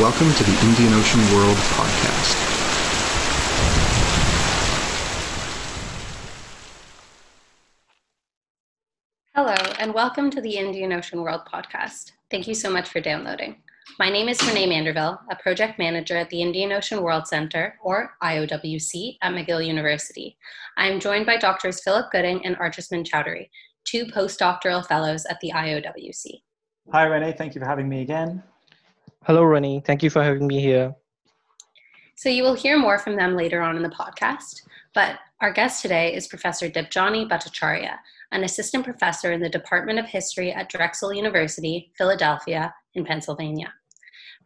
Welcome to the Indian Ocean World podcast. Hello, and welcome to the Indian Ocean World podcast. Thank you so much for downloading. My name is Renee Manderville, a project manager at the Indian Ocean World Center, or IOWC, at McGill University. I am joined by doctors Philip Gooding and Archisman Chaudhuri, two postdoctoral fellows at the IOWC. Hi, Renee. Thank you for having me again. Hello, Rennie. Thank you for having me here. So you will hear more from them later on in the podcast. But our guest today is Professor Debjani Bhattacharyya, an assistant professor in the Department of History at Drexel University, Philadelphia, in Pennsylvania.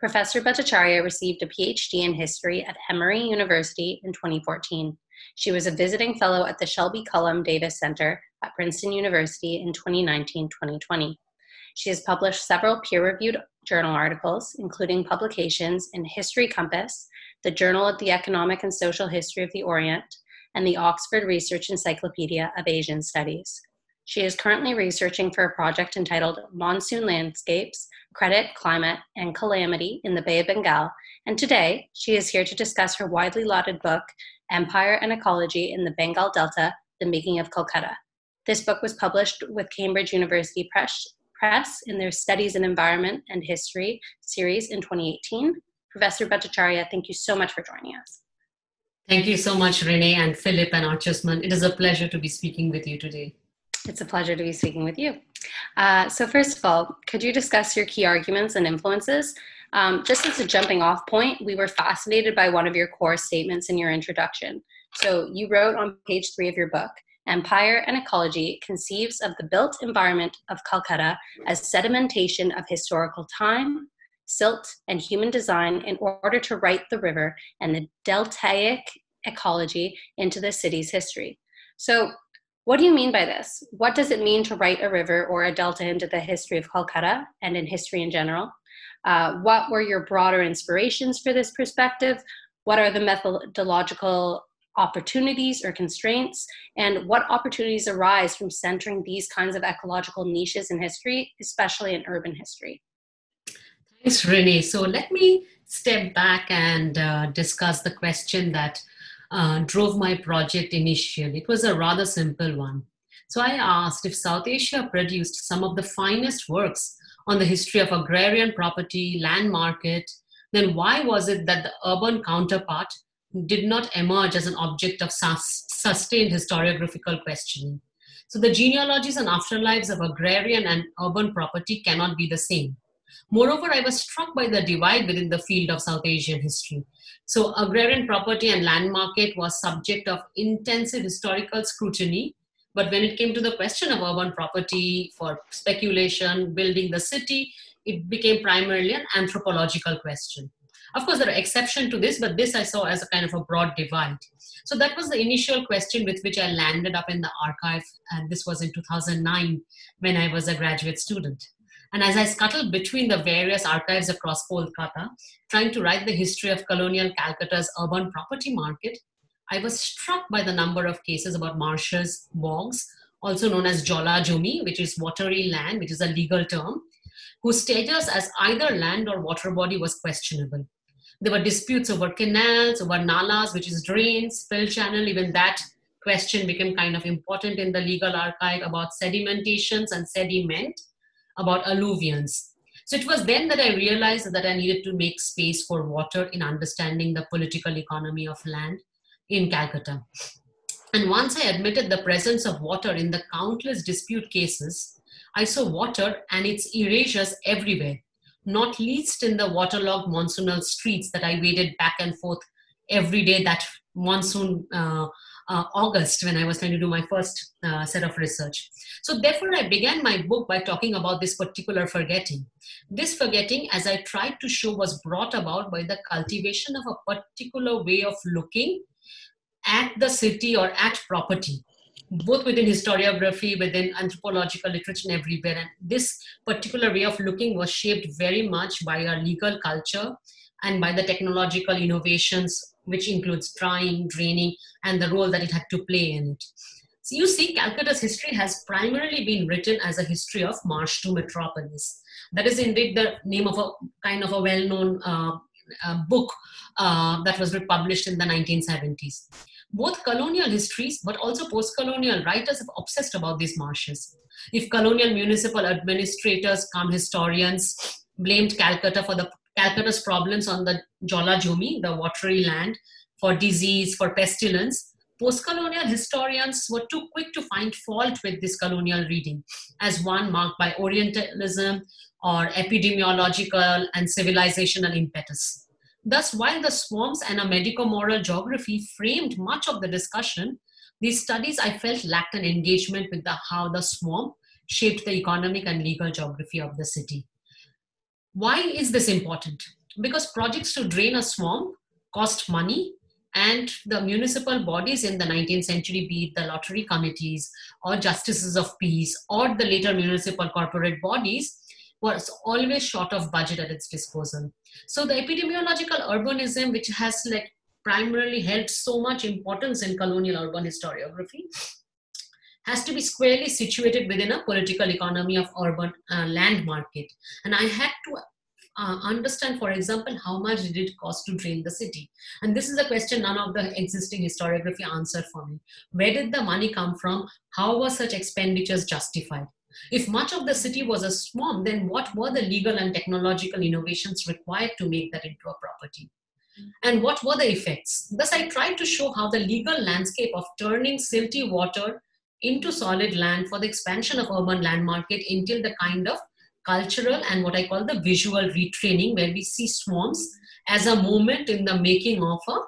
Professor Bhattacharyya received a PhD in history at Emory University in 2014. She was a visiting fellow at the Shelby Cullom Davis Center at Princeton University in 2019 2020. She has published several peer reviewed journal articles, including publications in History Compass, the Journal of the Economic and Social History of the Orient, and the Oxford Research Encyclopedia of Asian Studies. She is currently researching for a project entitled Monsoon Landscapes Credit, Climate, and Calamity in the Bay of Bengal, and today she is here to discuss her widely lauded book, Empire and Ecology in the Bengal Delta The Making of Calcutta. This book was published with Cambridge University Press Press in their Studies in Environment and History series in 2018. Professor Bhattacharyya, thank you so much for joining us. Thank you so much, Renee and Philip and Archisman. It is a pleasure to be speaking with you today. It's a pleasure to be speaking with you. Uh, so, first of all, could you discuss your key arguments and influences? Um, just as a jumping off point, we were fascinated by one of your core statements in your introduction. So, you wrote on page three of your book Empire and Ecology conceives of the built environment of Calcutta as sedimentation of historical time, silt, and human design in order to write the river and the deltaic ecology into the city's history. So, what do you mean by this? What does it mean to write a river or a delta into the history of Calcutta and in history in general? Uh, what were your broader inspirations for this perspective? What are the methodological opportunities or constraints and what opportunities arise from centering these kinds of ecological niches in history, especially in urban history. Thanks, Renee. So let me step back and uh, discuss the question that uh, drove my project initially. It was a rather simple one. So I asked if South Asia produced some of the finest works on the history of agrarian property, land market, then why was it that the urban counterpart did not emerge as an object of sus- sustained historiographical questioning. So the genealogies and afterlives of agrarian and urban property cannot be the same. Moreover, I was struck by the divide within the field of South Asian history. So agrarian property and land market was subject of intensive historical scrutiny, but when it came to the question of urban property for speculation, building the city, it became primarily an anthropological question. Of course, there are exceptions to this, but this I saw as a kind of a broad divide. So that was the initial question with which I landed up in the archive, and this was in 2009 when I was a graduate student. And as I scuttled between the various archives across Kolkata, trying to write the history of colonial Calcutta's urban property market, I was struck by the number of cases about marshes, bogs, also known as Jola Jomi, which is watery land, which is a legal term, whose status as either land or water body was questionable. There were disputes over canals, over nalas, which is drains, spill channel. Even that question became kind of important in the legal archive about sedimentations and sediment, about alluvions. So it was then that I realized that I needed to make space for water in understanding the political economy of land in Calcutta. And once I admitted the presence of water in the countless dispute cases, I saw water and its erasures everywhere not least in the waterlogged monsoonal streets that I waded back and forth every day that monsoon uh, uh, August when I was trying to do my first uh, set of research. So, therefore, I began my book by talking about this particular forgetting. This forgetting, as I tried to show, was brought about by the cultivation of a particular way of looking at the city or at property both within historiography, within anthropological literature, and everywhere. And this particular way of looking was shaped very much by our legal culture and by the technological innovations, which includes drying, draining, and the role that it had to play in it. So you see, Calcutta's history has primarily been written as a history of march to metropolis. That is indeed the name of a kind of a well-known uh, uh, book uh, that was published in the 1970s. Both colonial histories, but also post-colonial writers have obsessed about these marshes. If colonial municipal administrators, come historians, blamed Calcutta for the Calcutta's problems on the Jola Jumi, the watery land, for disease, for pestilence, Post-colonial historians were too quick to find fault with this colonial reading as one marked by Orientalism or epidemiological and civilizational impetus. Thus, while the swarms and a medico-moral geography framed much of the discussion, these studies I felt lacked an engagement with the, how the swarm shaped the economic and legal geography of the city. Why is this important? Because projects to drain a swamp cost money and the municipal bodies in the 19th century, be it the lottery committees or justices of peace or the later municipal corporate bodies, was always short of budget at its disposal. So the epidemiological urbanism, which has like primarily held so much importance in colonial urban historiography, has to be squarely situated within a political economy of urban uh, land market. And I had to uh, understand, for example, how much did it cost to drain the city? And this is a question none of the existing historiography answered for me. Where did the money come from? How were such expenditures justified? If much of the city was a swamp, then what were the legal and technological innovations required to make that into a property? And what were the effects? Thus, I tried to show how the legal landscape of turning silty water into solid land for the expansion of urban land market until the kind of cultural and what I call the visual retraining, where we see swamps as a moment in the making of a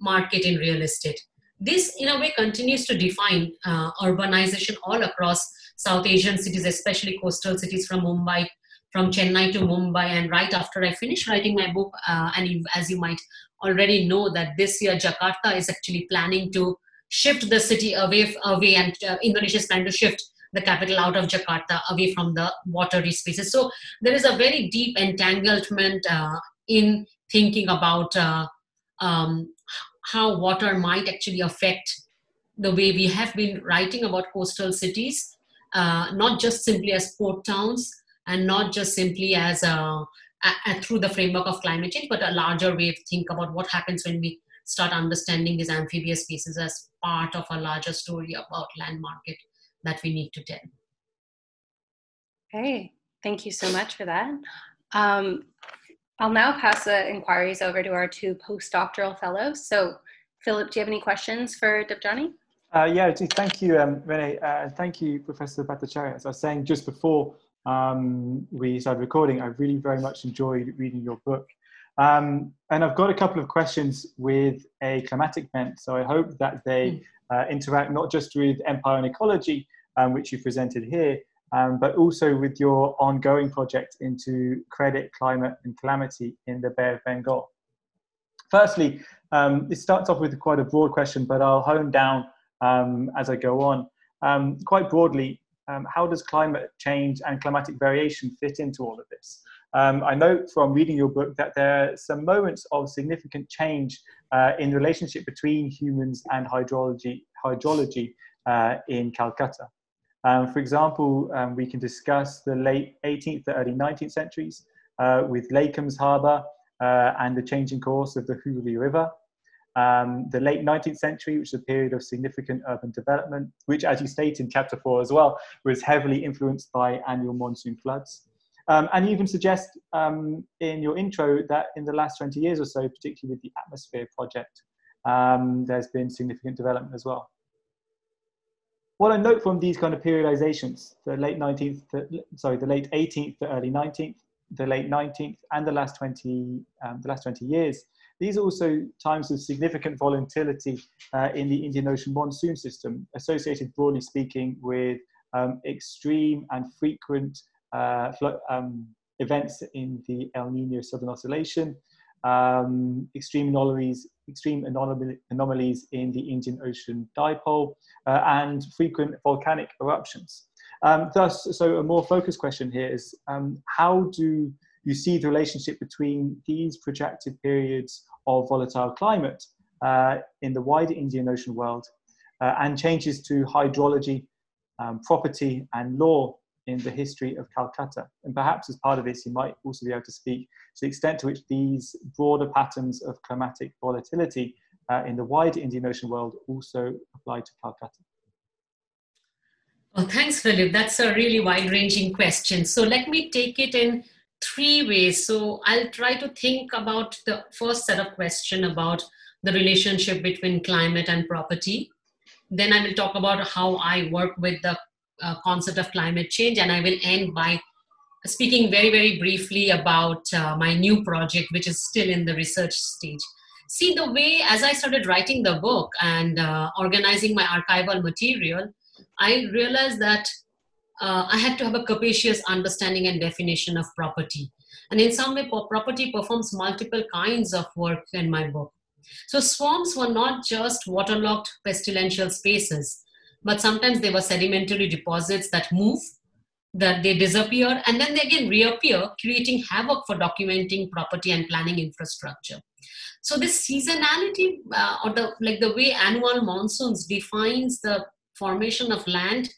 market in real estate. This, in a way, continues to define uh, urbanization all across South Asian cities, especially coastal cities from Mumbai, from Chennai to Mumbai. And right after I finished writing my book, uh, and as you might already know, that this year Jakarta is actually planning to shift the city away, away and uh, Indonesia is planning to shift the capital out of Jakarta, away from the watery spaces. So there is a very deep entanglement uh, in thinking about uh, um, how water might actually affect the way we have been writing about coastal cities, uh, not just simply as port towns and not just simply as a, a, a, through the framework of climate change, but a larger way to think about what happens when we start understanding these amphibious spaces as part of a larger story about land market that we need to tell. Okay, thank you so much for that. Um, I'll now pass the inquiries over to our two postdoctoral fellows. So, Philip, do you have any questions for Debjani? Uh, yeah, thank you, um, Renee, uh, and thank you, Professor Bhattacharyya. As I was saying just before um, we started recording, I really very much enjoyed reading your book. Um, and I've got a couple of questions with a climatic bent, so I hope that they hmm uh, interact not just with empire and ecology, um, which you presented here, um, but also with your ongoing project into credit, climate, and calamity in the Bay of Bengal. Firstly, um, it starts off with quite a broad question, but I'll hone down um, as I go on. Um, quite broadly, um, how does climate change and climatic variation fit into all of this? Um, I know from reading your book that there are some moments of significant change uh, in the relationship between humans and hydrology, hydrology uh, in Calcutta. Um, for example, um, we can discuss the late 18th to early 19th centuries uh, with Lacam's Harbour uh, and the changing course of the Hooghly River. Um, the late 19th century, which is a period of significant urban development, which, as you state in chapter four as well, was heavily influenced by annual monsoon floods. Um, and you even suggest um, in your intro that in the last 20 years or so, particularly with the Atmosphere project, um, there's been significant development as well. What I note from these kind of periodizations, the late 19th, to, sorry, the late 18th to early 19th, the late 19th, and the last 20, um, the last 20 years, these are also times of significant volatility uh, in the Indian Ocean monsoon system, associated broadly speaking with um, extreme and frequent uh, um, events in the El Nino Southern Oscillation, um, extreme anomalies, extreme anomalies in the Indian Ocean dipole, uh, and frequent volcanic eruptions. Um, thus, so a more focused question here is um, how do you see the relationship between these projected periods of volatile climate uh, in the wider Indian Ocean world uh, and changes to hydrology, um, property, and law in the history of Calcutta. And perhaps as part of this, you might also be able to speak to the extent to which these broader patterns of climatic volatility uh, in the wider Indian Ocean world also apply to Calcutta. Well, thanks, Philip. That's a really wide ranging question. So let me take it in three ways. So I'll try to think about the first set of question about the relationship between climate and property. Then I will talk about how I work with the uh, concept of climate change, and I will end by speaking very, very briefly about uh, my new project, which is still in the research stage. See, the way as I started writing the book and uh, organizing my archival material, I realized that uh, I had to have a capacious understanding and definition of property. And in some way, property performs multiple kinds of work in my book. So, swamps were not just waterlogged pestilential spaces, but sometimes they were sedimentary deposits that move, that they disappear, and then they again reappear, creating havoc for documenting property and planning infrastructure. So, this seasonality, uh, or the like the way annual monsoons defines the formation of land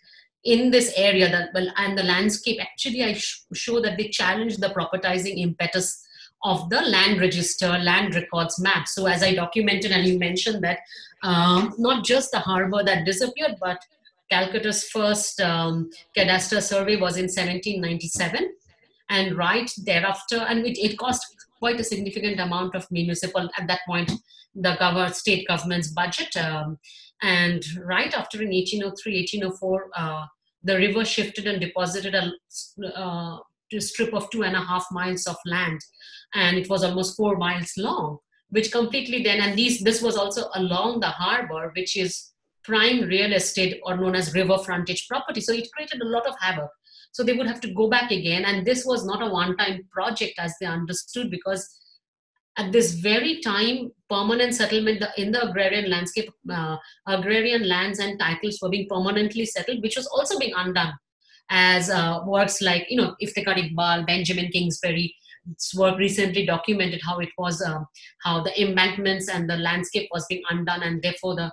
in this area that well and the landscape actually i sh- show that they challenge the propertizing impetus of the land register land records map. So as i documented and you mentioned that um, not just the harbor that disappeared but calcutta's first um, cadastre survey was in 1797 and right thereafter and it, it cost quite a significant amount of municipal at that point the state government's budget um, and right after in 1803, 1804, uh, the river shifted and deposited a, uh, strip of two and a half miles of land. And it was almost four miles long, which completely then, and these, this was also along the harbor, which is prime real estate or known as river frontage property. So it created a lot of havoc. So they would have to go back again. And this was not a one time project as they understood because at this very time, permanent settlement in the agrarian landscape, uh, agrarian lands and titles were being permanently settled, which was also being undone as uh, works like, you know, Iftikhar Iqbal, Benjamin Kingsbury, work recently documented how it was, um, how the embankments and the landscape was being undone and therefore the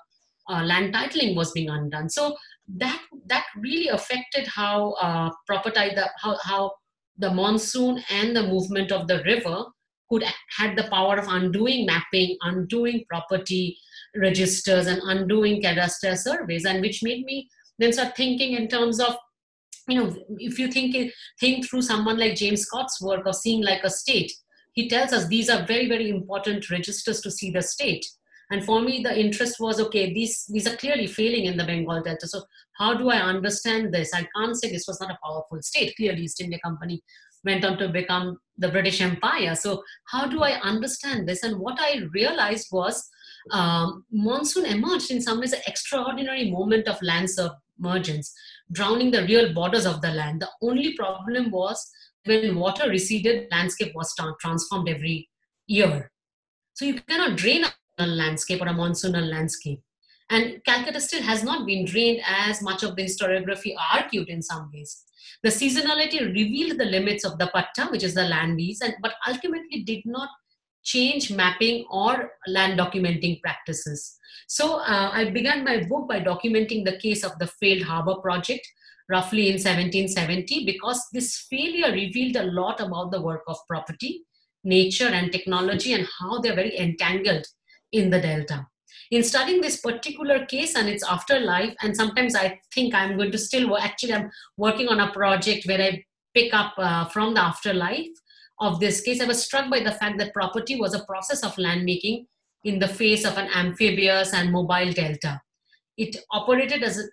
uh, land titling was being undone. So that that really affected how uh, property, the, how, how the monsoon and the movement of the river could had the power of undoing mapping, undoing property registers, and undoing cadastral surveys, and which made me then start thinking in terms of you know if you think think through someone like james scott's work of seeing like a state he tells us these are very very important registers to see the state. And for me the interest was okay these these are clearly failing in the bengal delta. So how do i understand this? I can't say this was not a powerful state. Clearly east india company went on to become the British Empire. So, how do I understand this? And what I realized was um, monsoon emerged in some ways an extraordinary moment of land submergence, drowning the real borders of the land. The only problem was when water receded, landscape was transformed every year. So, you cannot drain a landscape or a monsoonal landscape. And Calcutta still has not been drained as much of the historiography argued in some ways. The seasonality revealed the limits of the patta, which is the land lease, and, but ultimately did not change mapping or land documenting practices. So uh, I began my book by documenting the case of the failed harbor project roughly in 1770 because this failure revealed a lot about the work of property, nature, and technology and how they're very entangled in the delta in studying this particular case and its afterlife and sometimes i think i'm going to still actually i'm working on a project where i pick up uh, from the afterlife of this case. I was struck by the fact that property was a process of land making in the face of an amphibious and mobile delta. It operated as a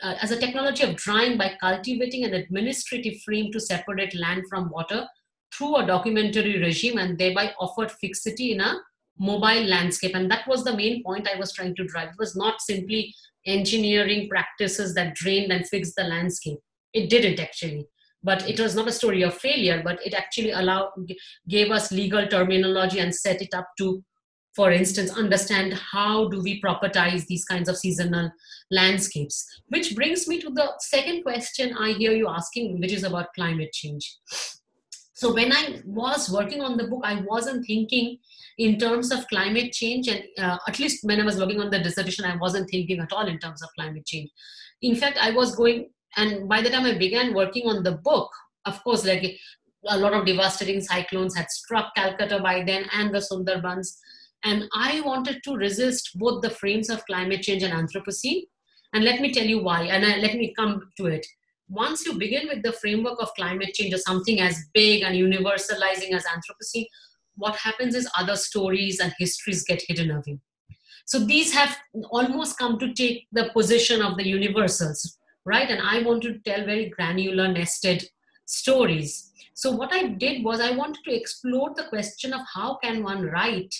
uh, as a technology of drying by cultivating an administrative frame to separate land from water through a documentary regime and thereby offered fixity in a mobile landscape. And that was the main point i was trying to drive. It was not simply engineering practices that drained and fixed the landscape. It didn't actually. But it was not a story of failure but it actually allowed gave us legal terminology and set it up to for instance understand how do we propertize these kinds of seasonal landscapes. Which brings me to the second question i hear you asking which is about climate change So when I was working on the book, I wasn't thinking in terms of climate change, and uh, at least when I was working on the dissertation, I wasn't thinking at all in terms of climate change. In fact, I was going, and by the time I began working on the book, of course, like a lot of devastating cyclones had struck Calcutta by then and the Sundarbans. And I wanted to resist both the frames of climate change and Anthropocene. And let me tell you why, and I, let me come to it. Once you begin with the framework of climate change or something as big and universalizing as Anthropocene, what happens is other stories and histories get hidden away. So these have almost come to take the position of the universals, right? And I want to tell very granular, nested stories. So what I did was I wanted to explore the question of how can one write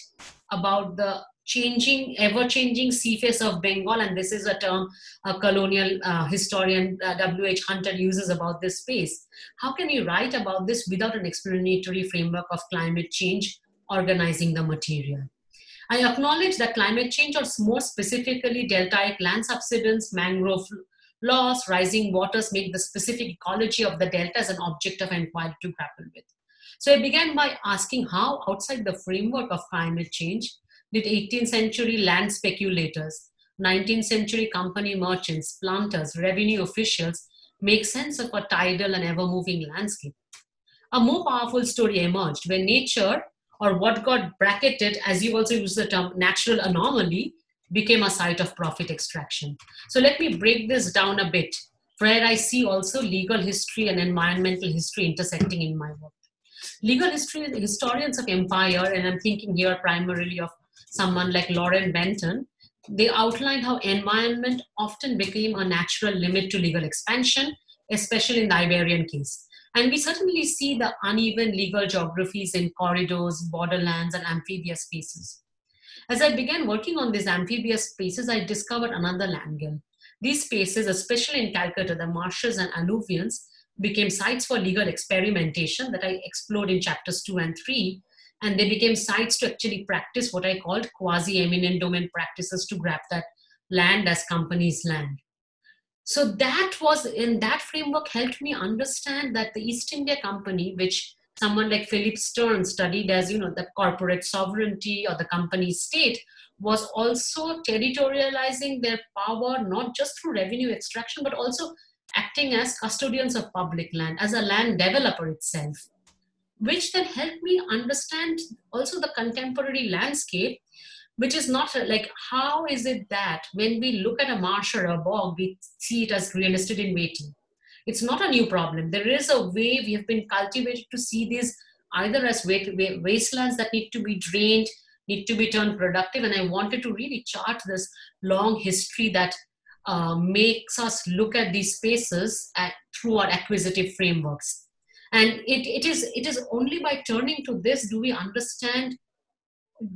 about the changing, ever-changing sea face of Bengal, and this is a term a colonial uh, historian uh, W.H. Hunter uses about this space. How can you write about this without an explanatory framework of climate change organizing the material? I acknowledge that climate change, or more specifically deltaic land subsidence, mangrove loss, rising waters make the specific ecology of the delta as an object of inquiry to grapple with. So I began by asking how, outside the framework of climate change, did 18th century land speculators, 19th century company merchants, planters, revenue officials make sense of a tidal and ever moving landscape? A more powerful story emerged when nature, or what got bracketed, as you also use the term natural anomaly, became a site of profit extraction. So let me break this down a bit, where I see also legal history and environmental history intersecting in my work. Legal history historians of empire, and I'm thinking here primarily of someone like Lauren Benton, they outlined how environment often became a natural limit to legal expansion, especially in the Iberian case. And we certainly see the uneven legal geographies in corridors, borderlands, and amphibious spaces. As I began working on these amphibious spaces, I discovered another angle. These spaces, especially in Calcutta, the marshes and alluvions, became sites for legal experimentation that I explored in chapters two and three. And they became sites to actually practice what I called quasi eminent domain practices to grab that land as companies' land. So that was in that framework helped me understand that the East India Company, which someone like Philip Stern studied as, you know, the corporate sovereignty or the company state was also territorializing their power, not just through revenue extraction, but also acting as custodians of public land, as a land developer itself, which then helped me understand also the contemporary landscape, which is not like how is it that when we look at a marsh or a bog, we see it as real estate in waiting it's not a new problem. There is a way we have been cultivated to see these either as wastelands that need to be drained, need to be turned productive. And I wanted to really chart this long history that uh, makes us look at these spaces at, through our acquisitive frameworks. And it, it, is, it is only by turning to this do we understand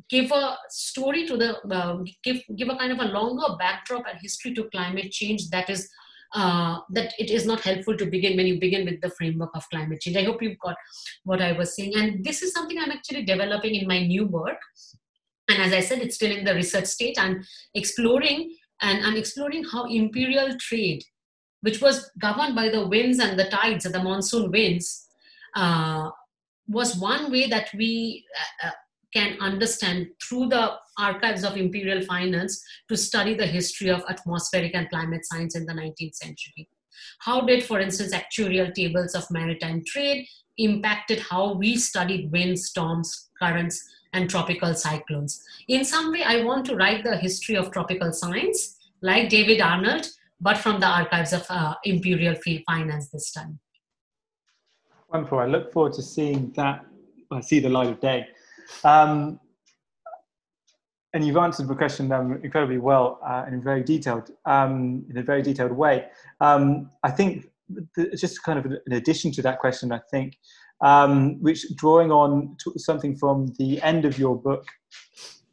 give a story to the uh, give give a kind of a longer backdrop and history to climate change that is uh, that it is not helpful to begin when you begin with the framework of climate change. I hope you've got what I was saying. And this is something I'm actually developing in my new work. And as I said, it's still in the research state. I'm exploring and I'm exploring how imperial trade, which was governed by the winds and the tides and the monsoon winds, uh, was one way that we uh, uh can understand through the archives of imperial finance to study the history of atmospheric and climate science in the 19th century. How did, for instance, actuarial tables of maritime trade impacted how we studied wind, storms, currents, and tropical cyclones? In some way, I want to write the history of tropical science, like David Arnold, but from the archives of uh, imperial finance this time. Wonderful. I look forward to seeing that, I see the light of day. Um, and you've answered the question um, incredibly well uh, and very detailed, um, in a very detailed way. Um, I think th- just kind of an addition to that question, I think, um, which drawing on something from the end of your book,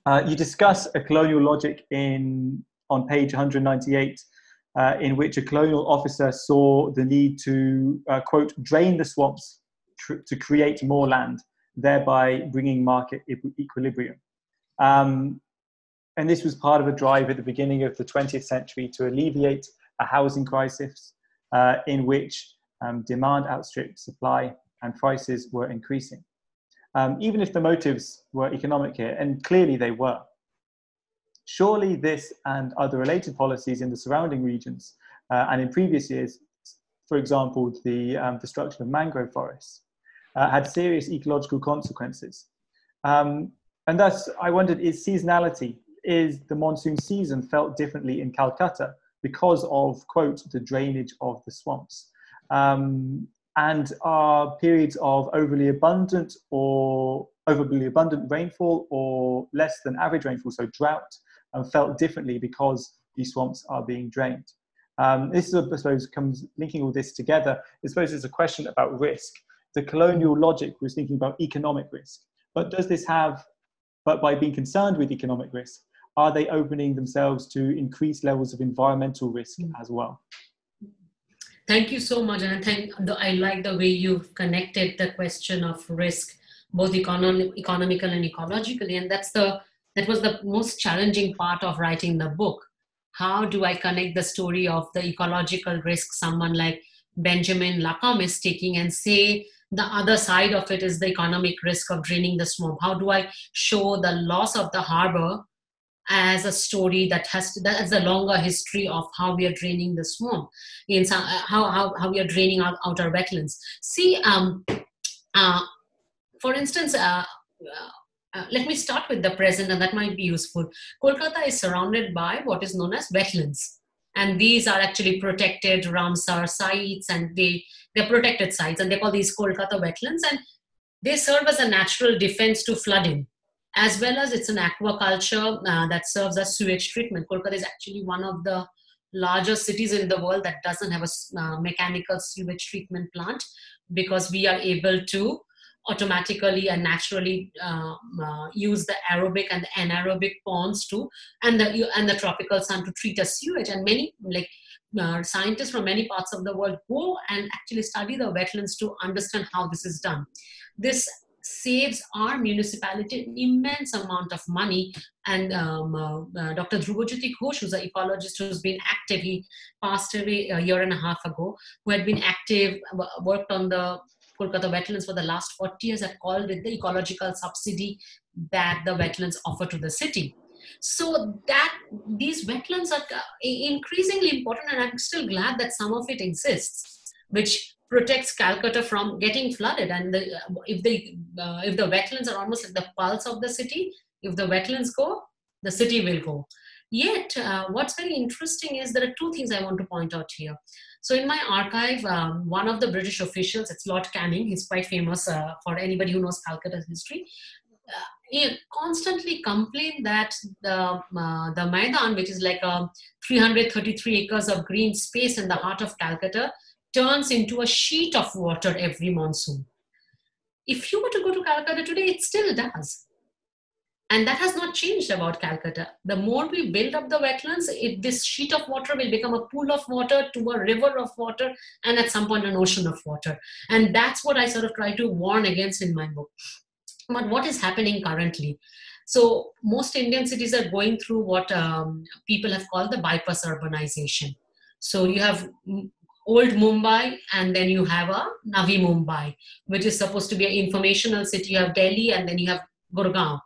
uh, you discuss a colonial logic in on page 198, uh, in which a colonial officer saw the need to uh, quote drain the swamps tr- to create more land thereby bringing market equilibrium. Um, and this was part of a drive at the beginning of the 20th century to alleviate a housing crisis uh, in which um, demand outstripped supply and prices were increasing. Um, even if the motives were economic here, and clearly they were. Surely this and other related policies in the surrounding regions uh, and in previous years, for example, the um, destruction of mangrove forests, uh, had serious ecological consequences. Um, and thus, I wondered is seasonality, is the monsoon season felt differently in Calcutta because of, quote, the drainage of the swamps? Um, and are periods of overly abundant or overly abundant rainfall or less than average rainfall, so drought, um, felt differently because these swamps are being drained. Um, this is, I suppose, comes linking all this together. I suppose it's a question about risk. The colonial logic was thinking about economic risk, but does this have, but by being concerned with economic risk, are they opening themselves to increased levels of environmental risk mm. as well? Thank you so much, and I think I like the way you've connected the question of risk, both economic, economical and ecologically, and that's the that was the most challenging part of writing the book. How do I connect the story of the ecological risk someone like Benjamin Lacam is taking and say the other side of it is the economic risk of draining the swamp? How do I show the loss of the harbor as a story that has to, that's a longer history of how we are draining the swamp, in some, uh, how, how, how we are draining our wetlands. See, um, uh, for instance, uh, uh let me start with the present, and that might be useful. Kolkata is surrounded by what is known as wetlands, and these are actually protected Ramsar sites, and they they're protected sites, and they call these Kolkata wetlands, and they serve as a natural defense to flooding, as well as it's an aquaculture uh, that serves as sewage treatment. Kolkata is actually one of the largest cities in the world that doesn't have a uh, mechanical sewage treatment plant because we are able to automatically and naturally uh, uh, use the aerobic and the anaerobic ponds to and the and the tropical sun to treat a sewage and many like uh, scientists from many parts of the world go and actually study the wetlands to understand how this is done this saves our municipality an immense amount of money. And um, uh, uh, Dr. Dhrubajyoti Ghosh, who's an ecologist who's been active, he passed away a year and a half ago, who had been active, worked on the Kolkata wetlands for the last 40 years have called it the ecological subsidy that the wetlands offer to the city. So that these wetlands are uh, increasingly important, and I'm still glad that some of it exists, which protects Calcutta from getting flooded. And the, if the uh, if the wetlands are almost like the pulse of the city, if the wetlands go, the city will go. Yet, uh, what's very interesting is there are two things I want to point out here. So in my archive, um, one of the British officials, it's Lord Canning, he's quite famous uh, for anybody who knows Calcutta's history. Uh, he constantly complained that the uh, the Maidan, which is like a 333 acres of green space in the heart of Calcutta, turns into a sheet of water every monsoon. If you were to go to Calcutta today, it still does. And that has not changed about Calcutta. The more we build up the wetlands, it, this sheet of water will become a pool of water to a river of water and at some point an ocean of water. And that's what I sort of try to warn against in my book. But what is happening currently? So most Indian cities are going through what um, people have called the bypass urbanization. So you have old Mumbai and then you have a Navi Mumbai, which is supposed to be an informational city. You have Delhi and then you have Gurgaon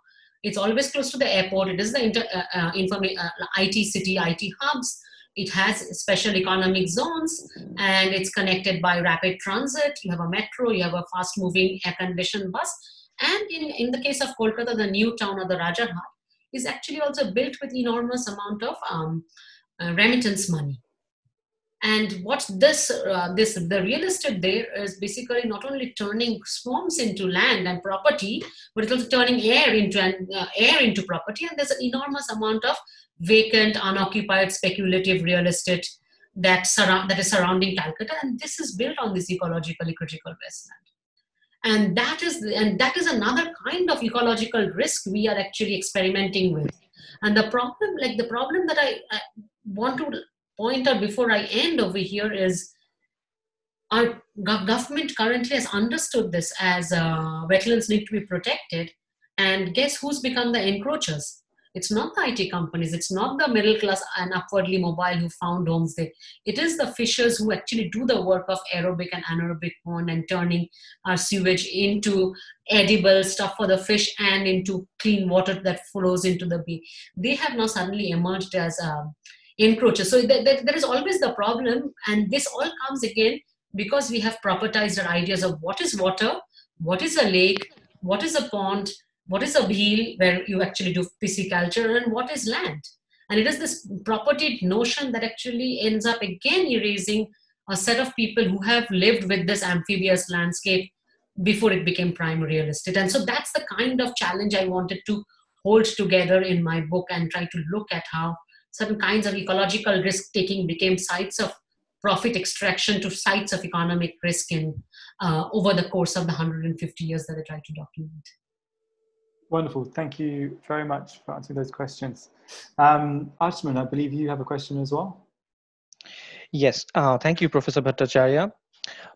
it's always close to the airport. It is the inter, uh, uh, informa- uh, IT city, IT hubs. It has special economic zones and it's connected by rapid transit. You have a metro, you have a fast moving air conditioned bus. And in, in the case of Kolkata, the new town of the Rajarhat is actually also built with enormous amount of um, uh, remittance money and what this uh, this the real estate there is basically not only turning swamps into land and property but it's also turning air into an uh, air into property. And there's an enormous amount of vacant unoccupied speculative real estate that surround that is surrounding calcutta. And this is built on this ecologically critical wasteland and that is and that is another kind of ecological risk we are actually experimenting with. And the problem like the problem that i, I want to point out before I end over here is our government currently has understood this as uh, wetlands need to be protected. And guess who's become the encroachers? It's not the IT companies, it's not the middle class and upwardly mobile who found homes there. It is the fishers who actually do the work of aerobic and anaerobic pond and turning our sewage into edible stuff for the fish and into clean water that flows into the bay. They have now suddenly emerged as uh, encroachers. So th- th- there is always the problem, and this all comes again because we have propertized our ideas of what is water, what is a lake, what is a pond, what is a bheel where you actually do pisciculture and what is land and it is this property notion that actually ends up again erasing a set of people who have lived with this amphibious landscape before it became prime real estate and so that's the kind of challenge i wanted to hold together in my book and try to look at how certain kinds of ecological risk taking became sites of profit extraction to sites of economic risk in uh, over the course of the 150 years that i tried to document Wonderful. Thank you very much for answering those questions. Um, Ashman, I believe you have a question as well. Yes, uh, thank you, Professor Bhattacharyya.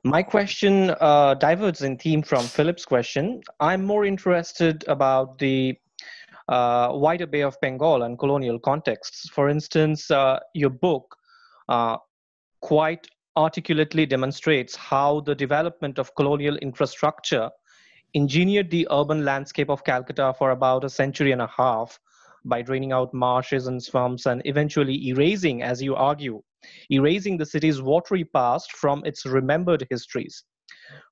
My question uh, diverges in theme from Philip's question. I'm more interested about the wider Bay of Bengal and colonial contexts. For instance, uh, your book uh, quite articulately demonstrates how the development of colonial infrastructure engineered the urban landscape of Calcutta for about a century and a half by draining out marshes and swamps and eventually erasing, as you argue, erasing the city's watery past from its remembered histories.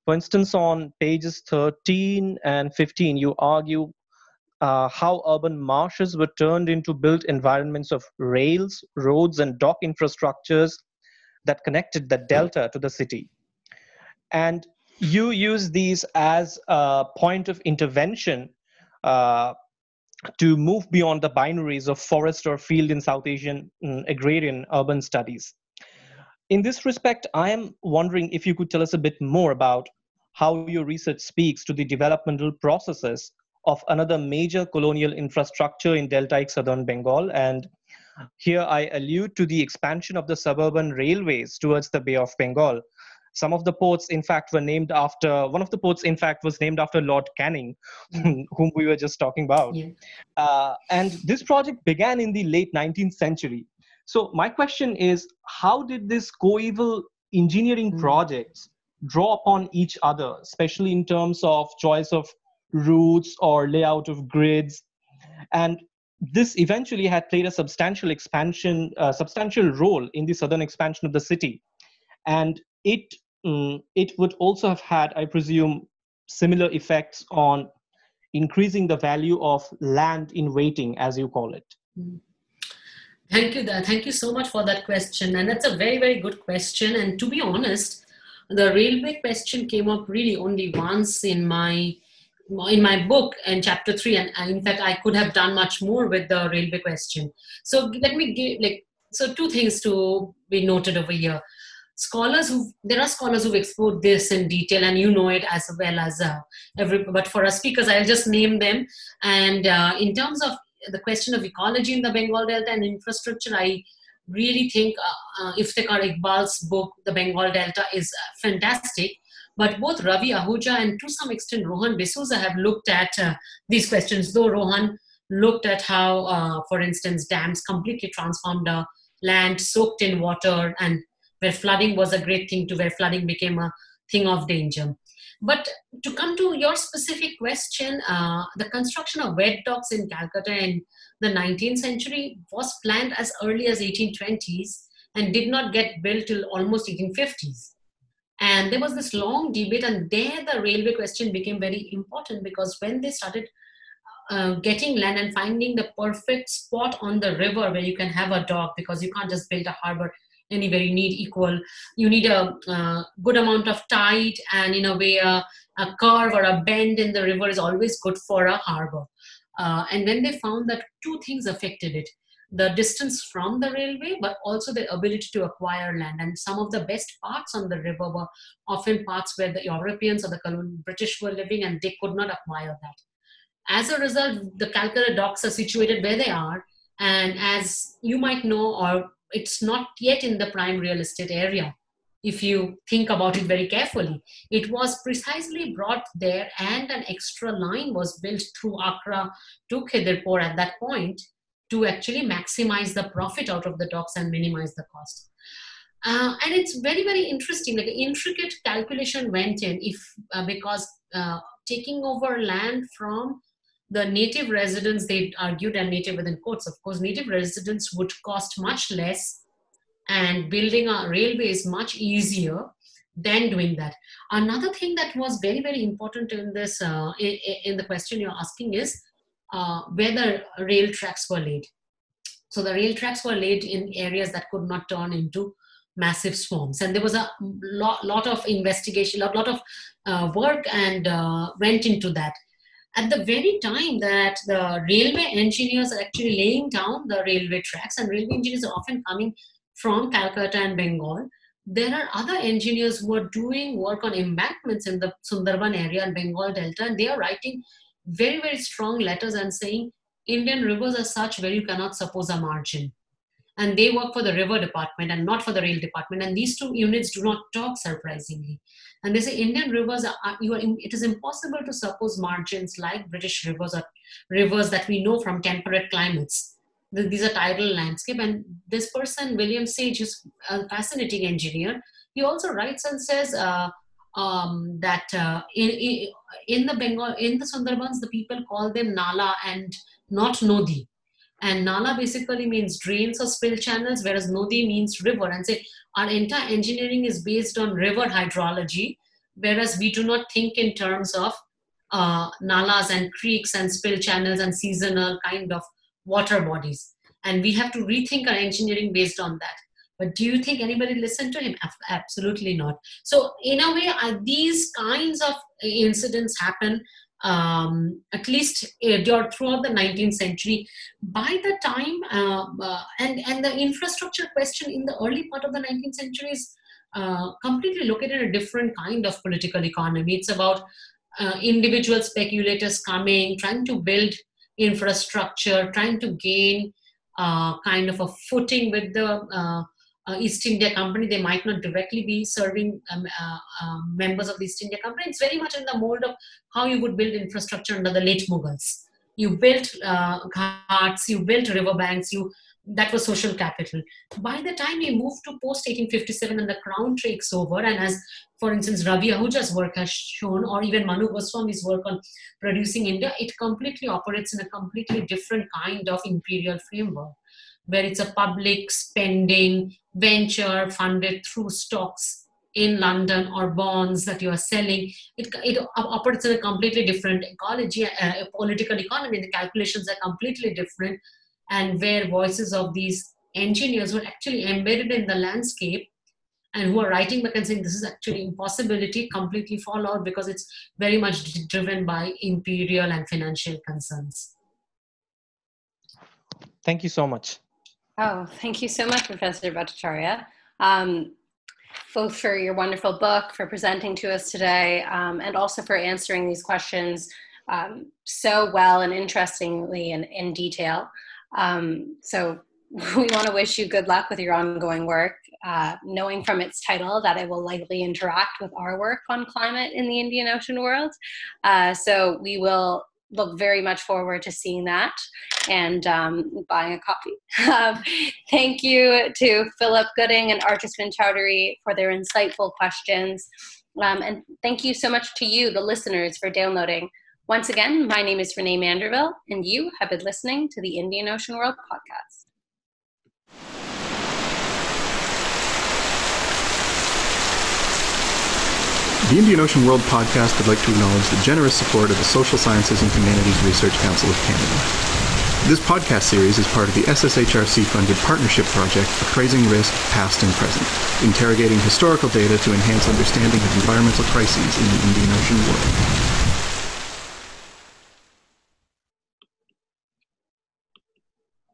For instance, on pages 13 and 15, you argue uh, how urban marshes were turned into built environments of rails, roads, and dock infrastructures that connected the delta to the city. And you use these as a point of intervention uh, to move beyond the binaries of forest or field in South Asian um, agrarian urban studies. In this respect, I am wondering if you could tell us a bit more about how your research speaks to the developmental processes of another major colonial infrastructure in deltaic southern Bengal. And here I allude to the expansion of the suburban railways towards the Bay of Bengal, some of the ports in fact were named after one of the ports in fact was named after lord canning whom we were just talking about yeah. uh, and this project began in the late 19th century so my question is how did this coeval engineering mm. projects draw upon each other especially in terms of choice of routes or layout of grids and this eventually had played a substantial expansion uh, substantial role in the southern expansion of the city and it um, it would also have had, I presume, similar effects on increasing the value of land in waiting, as you call it. Thank you. Thank you so much for that question. And that's a very, very good question. And to be honest, the railway question came up really only once in my in my book in chapter three and, and in fact i could have done much more with the railway question. So let me give like so two things to be noted over here. Scholars who there are scholars who've explored this in detail and you know it as well as uh, every but for us speakers i'll just name them. And uh, in terms of the question of ecology in the bengal delta and infrastructure i really think uh, uh, iftikhar iqbal's book the bengal delta is uh, fantastic but both ravi ahuja and to some extent rohan d'souza have looked at uh, these questions though rohan looked at how uh, for instance dams completely transformed a land soaked in water and where flooding was a great thing to where flooding became a thing of danger. But to come to your specific question, uh, the construction of wet docks in Calcutta in the 19th century was planned as early as 1820s and did not get built till almost 1850s. And there was this long debate, and there the railway question became very important because when they started uh, getting land and finding the perfect spot on the river where you can have a dock because you can't just build a harbor anywhere you need equal you need a uh, good amount of tide and in a way a, a, curve or a bend in the river is always good for a harbor. Uh, and then they found that two things affected it the distance from the railway but also the ability to acquire land. And some of the best parts on the river were often parts where the europeans or the british were living and they could not acquire that. As a result the calcutta docks are situated where they are. And as you might know or it's not yet in the prime real estate area if you think about it very carefully. It was precisely brought there, and an extra line was built through Akra to Khidirpur at that point to actually maximize the profit out of the docks and minimize the cost. Uh, and it's very, very interesting. Like intricate calculation went in if uh, because uh, taking over land from the native residents, they argued, and native within quotes, of course, native residents would cost much less, and building a railway is much easier than doing that. Another thing that was very, very important in this, uh, in, in, the question you're asking is uh, the rail tracks were laid. So the rail tracks were laid in areas that could not turn into massive swarms, and there was a lot, lot of investigation, a lot of uh, work, and uh, went into that. At the very time that the railway engineers are actually laying down the railway tracks, and railway engineers are often coming from Calcutta and Bengal, there are other engineers who are doing work on embankments in the Sundarban area and Bengal Delta, and they are writing very, very strong letters and saying Indian rivers are such where you cannot suppose a margin. And they work for the river department and not for the rail department. And these two units do not talk surprisingly. And they say Indian rivers are, you are, it is impossible to suppose margins like British rivers or rivers that we know from temperate climates these are tidal landscape and this person william sage is a fascinating engineer he also writes and says uh, um, that uh, in, in the bengal in the sundarbans the people call them nala and not nodi and nala basically means drains or spill channels whereas nodi means river and say our entire engineering is based on river hydrology whereas we do not think in terms of uh, nalas and creeks and spill channels and seasonal kind of water bodies. And we have to rethink our engineering based on that. But do you think anybody listened to him? Absolutely not. So, in a way, uh, these kinds of incidents happen um, at least uh, throughout the 19th century. By the time, uh, uh, and, and the infrastructure question in the early part of the 19th century is uh, completely located at a different kind of political economy. It's about uh, individual speculators coming, trying to build infrastructure, trying to gain kind of a footing with the uh, East India Company. They might not directly be serving um, uh, um, members of the East India Company. It's very much in the mold of how you would build infrastructure under the late Mughals. You built uh, ghats, you built riverbanks, you that was social capital. By the time we move to post 1857 and the crown takes over, and as for instance Ravi Ahuja's work has shown, or even Manu Goswami's work on producing India, it completely operates in a completely different kind of imperial framework, where it's a public spending venture funded through stocks in London or bonds that you are selling. It, it operates in a completely different ecology, uh, political economy. The calculations are completely different and where voices of these engineers were actually embedded in the landscape and who are writing back and saying this is actually impossibility completely fall out because it's very much driven by imperial and financial concerns. Thank you so much. Oh, thank you so much, Professor Bhattacharyya. Um, both for your wonderful book, for presenting to us today, um, and also for answering these questions um, so well and interestingly and in detail. Um, so we want to wish you good luck with your ongoing work, uh, knowing from its title that it will likely interact with our work on climate in the Indian Ocean world. Uh, so we will look very much forward to seeing that and um, buying a copy. Um, thank you to Philip Gooding and Archisman Chaudhuri for their insightful questions. Um, and thank you so much to you, the listeners, for downloading. Once again, my name is Renée Manderville, and you have been listening to the Indian Ocean World podcast. The Indian Ocean World podcast would like to acknowledge the generous support of the Social Sciences and Humanities Research Council of Canada. This podcast series is part of the SSHRC-funded partnership project Appraising Risk Past and Present, interrogating historical data to enhance understanding of environmental crises in the Indian Ocean world.